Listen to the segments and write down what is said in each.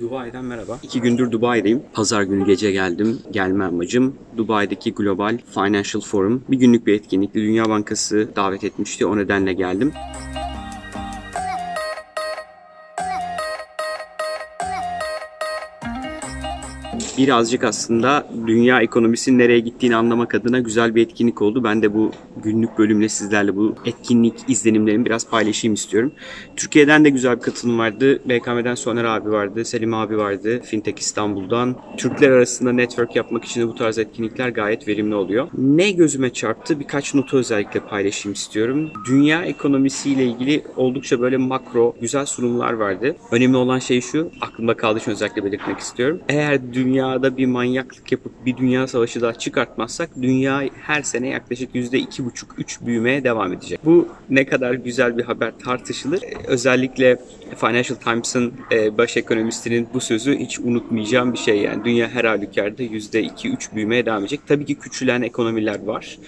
Dubai'den merhaba. İki gündür Dubai'deyim. Pazar günü gece geldim. Gelme amacım Dubai'deki Global Financial Forum. Bir günlük bir etkinlikti. Dünya Bankası davet etmişti. O nedenle geldim. Birazcık aslında dünya ekonomisinin nereye gittiğini anlamak adına güzel bir etkinlik oldu. Ben de bu günlük bölümle sizlerle bu etkinlik izlenimlerimi biraz paylaşayım istiyorum. Türkiye'den de güzel bir katılım vardı. BKM'den Soner abi vardı, Selim abi vardı, Fintech İstanbul'dan. Türkler arasında network yapmak için de bu tarz etkinlikler gayet verimli oluyor. Ne gözüme çarptı? Birkaç notu özellikle paylaşayım istiyorum. Dünya ekonomisiyle ilgili oldukça böyle makro, güzel sunumlar vardı. Önemli olan şey şu, aklımda kaldığı için özellikle belirtmek istiyorum. Eğer dünyada bir manyaklık yapıp bir dünya savaşı daha çıkartmazsak dünya her sene yaklaşık %2,5-3 büyümeye devam edecek. Bu ne kadar güzel bir haber tartışılır. Ee, Özellikle Financial Times'ın e, baş ekonomistinin bu sözü hiç unutmayacağım bir şey yani. Dünya her halükarda %2-3 büyümeye devam edecek. Tabii ki küçülen ekonomiler var.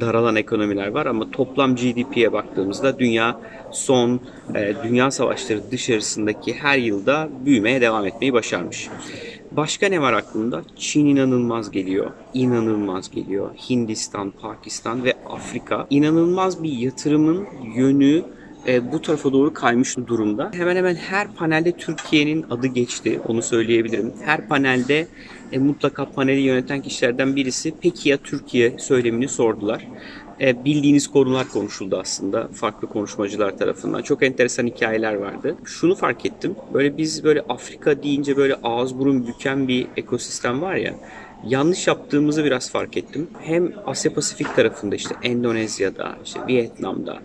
Daralan ekonomiler var ama toplam GDP'ye baktığımızda dünya son e, dünya savaşları dışarısındaki her yılda büyümeye devam etmeyi başarmış. Başka ne var aklımda? Çin inanılmaz geliyor. İnanılmaz geliyor. Hindistan, Pakistan ve Afrika. İnanılmaz bir yatırımın yönü e, bu tarafa doğru kaymış durumda. Hemen hemen her panelde Türkiye'nin adı geçti. Onu söyleyebilirim. Her panelde e, mutlaka paneli yöneten kişilerden birisi peki ya Türkiye söylemini sordular. E, bildiğiniz konular konuşuldu aslında farklı konuşmacılar tarafından. Çok enteresan hikayeler vardı. Şunu fark ettim. Böyle biz böyle Afrika deyince böyle ağız burun büken bir ekosistem var ya yanlış yaptığımızı biraz fark ettim. Hem Asya Pasifik tarafında işte Endonezya'da, işte Vietnam'da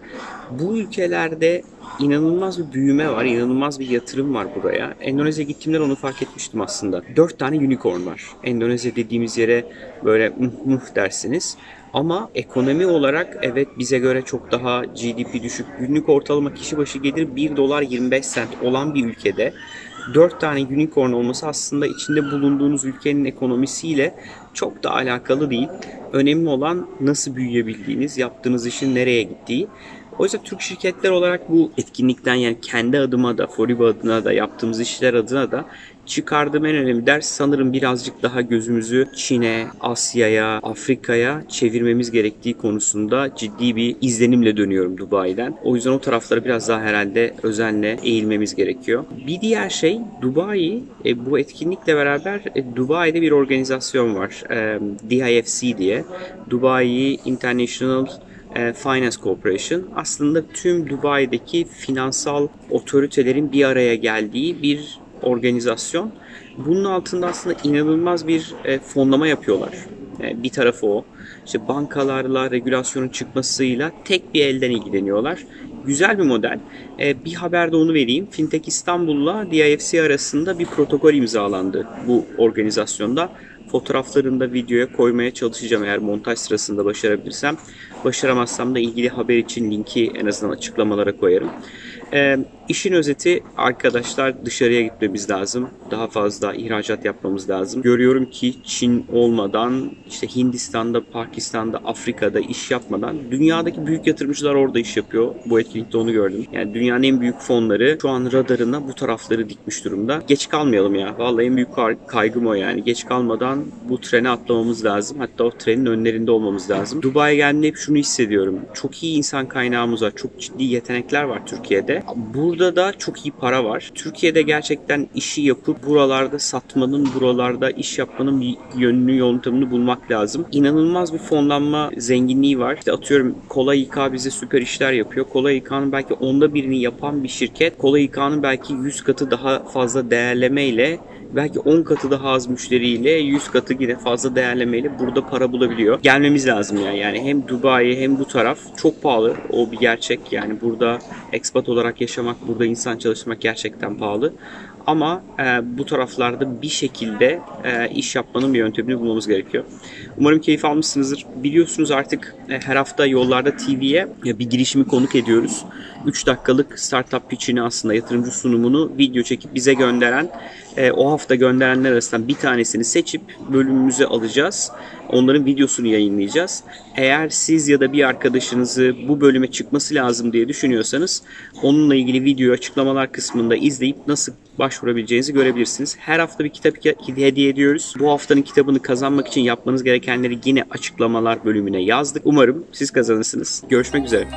bu ülkelerde inanılmaz bir büyüme var, inanılmaz bir yatırım var buraya. Endonezya gittiğimde onu fark etmiştim aslında. Dört tane unicorn var. Endonezya dediğimiz yere böyle mıh mıh dersiniz. Ama ekonomi olarak evet bize göre çok daha GDP düşük. Günlük ortalama kişi başı gelir 1 dolar 25 sent olan bir ülkede 4 tane unicorn olması aslında içinde bulunduğunuz ülkenin ekonomisiyle çok da alakalı değil. Önemli olan nasıl büyüyebildiğiniz, yaptığınız işin nereye gittiği. O yüzden Türk şirketler olarak bu etkinlikten yani kendi adıma da, Foriba adına da, yaptığımız işler adına da çıkardığım en önemli ders sanırım birazcık daha gözümüzü Çin'e, Asya'ya, Afrika'ya çevirmemiz gerektiği konusunda ciddi bir izlenimle dönüyorum Dubai'den. O yüzden o taraflara biraz daha herhalde özenle eğilmemiz gerekiyor. Bir diğer şey Dubai e, bu etkinlikle beraber e, Dubai'de bir organizasyon var. E, DIFC diye. Dubai International Finance Corporation aslında tüm Dubai'deki finansal otoritelerin bir araya geldiği bir organizasyon. Bunun altında aslında inanılmaz bir e, fonlama yapıyorlar. E, bir tarafı o. İşte bankalarla regülasyonun çıkmasıyla tek bir elden ilgileniyorlar. Güzel bir model. E, bir haber de onu vereyim. Fintech İstanbul'la DIFC arasında bir protokol imzalandı bu organizasyonda. Fotoğraflarını da videoya koymaya çalışacağım eğer montaj sırasında başarabilirsem. Başaramazsam da ilgili haber için linki en azından açıklamalara koyarım. E, işin özeti arkadaşlar dışarıya gitmemiz lazım. Daha fazla ihracat yapmamız lazım. Görüyorum ki Çin olmadan işte Hindistan'da, Pakistan'da, Afrika'da iş yapmadan dünyadaki büyük yatırımcılar orada iş yapıyor. Bu etkinlikte onu gördüm. Yani dünyanın en büyük fonları şu an radarına bu tarafları dikmiş durumda. Geç kalmayalım ya. Vallahi en büyük kaygım o yani. Geç kalmadan bu trene atlamamız lazım. Hatta o trenin önlerinde olmamız lazım. Dubai'ye geldiğimde hep şunu hissediyorum. Çok iyi insan kaynağımız var. Çok ciddi yetenekler var Türkiye'de. Burada da çok iyi para var. Türkiye'de gerçekten işi yapıp buralarda satmanın, buralarda iş yapmanın bir yönünü, yöntemini bulmak lazım. İnanılmaz bir fonlanma zenginliği var. İşte atıyorum Kola İK bize süper işler yapıyor. Kola İK'nın belki onda birini yapan bir şirket. Kola İK'nın belki 100 katı daha fazla değerlemeyle belki 10 katı daha az müşteriyle 100 katı yine fazla değerlemeyle burada para bulabiliyor. Gelmemiz lazım yani. Yani hem Dubai hem bu taraf çok pahalı. O bir gerçek. Yani burada expat olarak yaşamak, burada insan çalışmak gerçekten pahalı. Ama e, bu taraflarda bir şekilde e, iş yapmanın bir yöntemini bulmamız gerekiyor. Umarım keyif almışsınızdır. Biliyorsunuz artık e, her hafta yollarda TV'ye bir girişimi konuk ediyoruz. 3 dakikalık startup pitch'ini aslında yatırımcı sunumunu video çekip bize gönderen e, o hafta gönderenler arasından bir tanesini seçip bölümümüze alacağız. Onların videosunu yayınlayacağız. Eğer siz ya da bir arkadaşınızı bu bölüme çıkması lazım diye düşünüyorsanız onunla ilgili videoyu açıklamalar kısmında izleyip nasıl baş başvurabileceğinizi görebilirsiniz. Her hafta bir kitap hediye ediyoruz. Bu haftanın kitabını kazanmak için yapmanız gerekenleri yine açıklamalar bölümüne yazdık. Umarım siz kazanırsınız. Görüşmek üzere.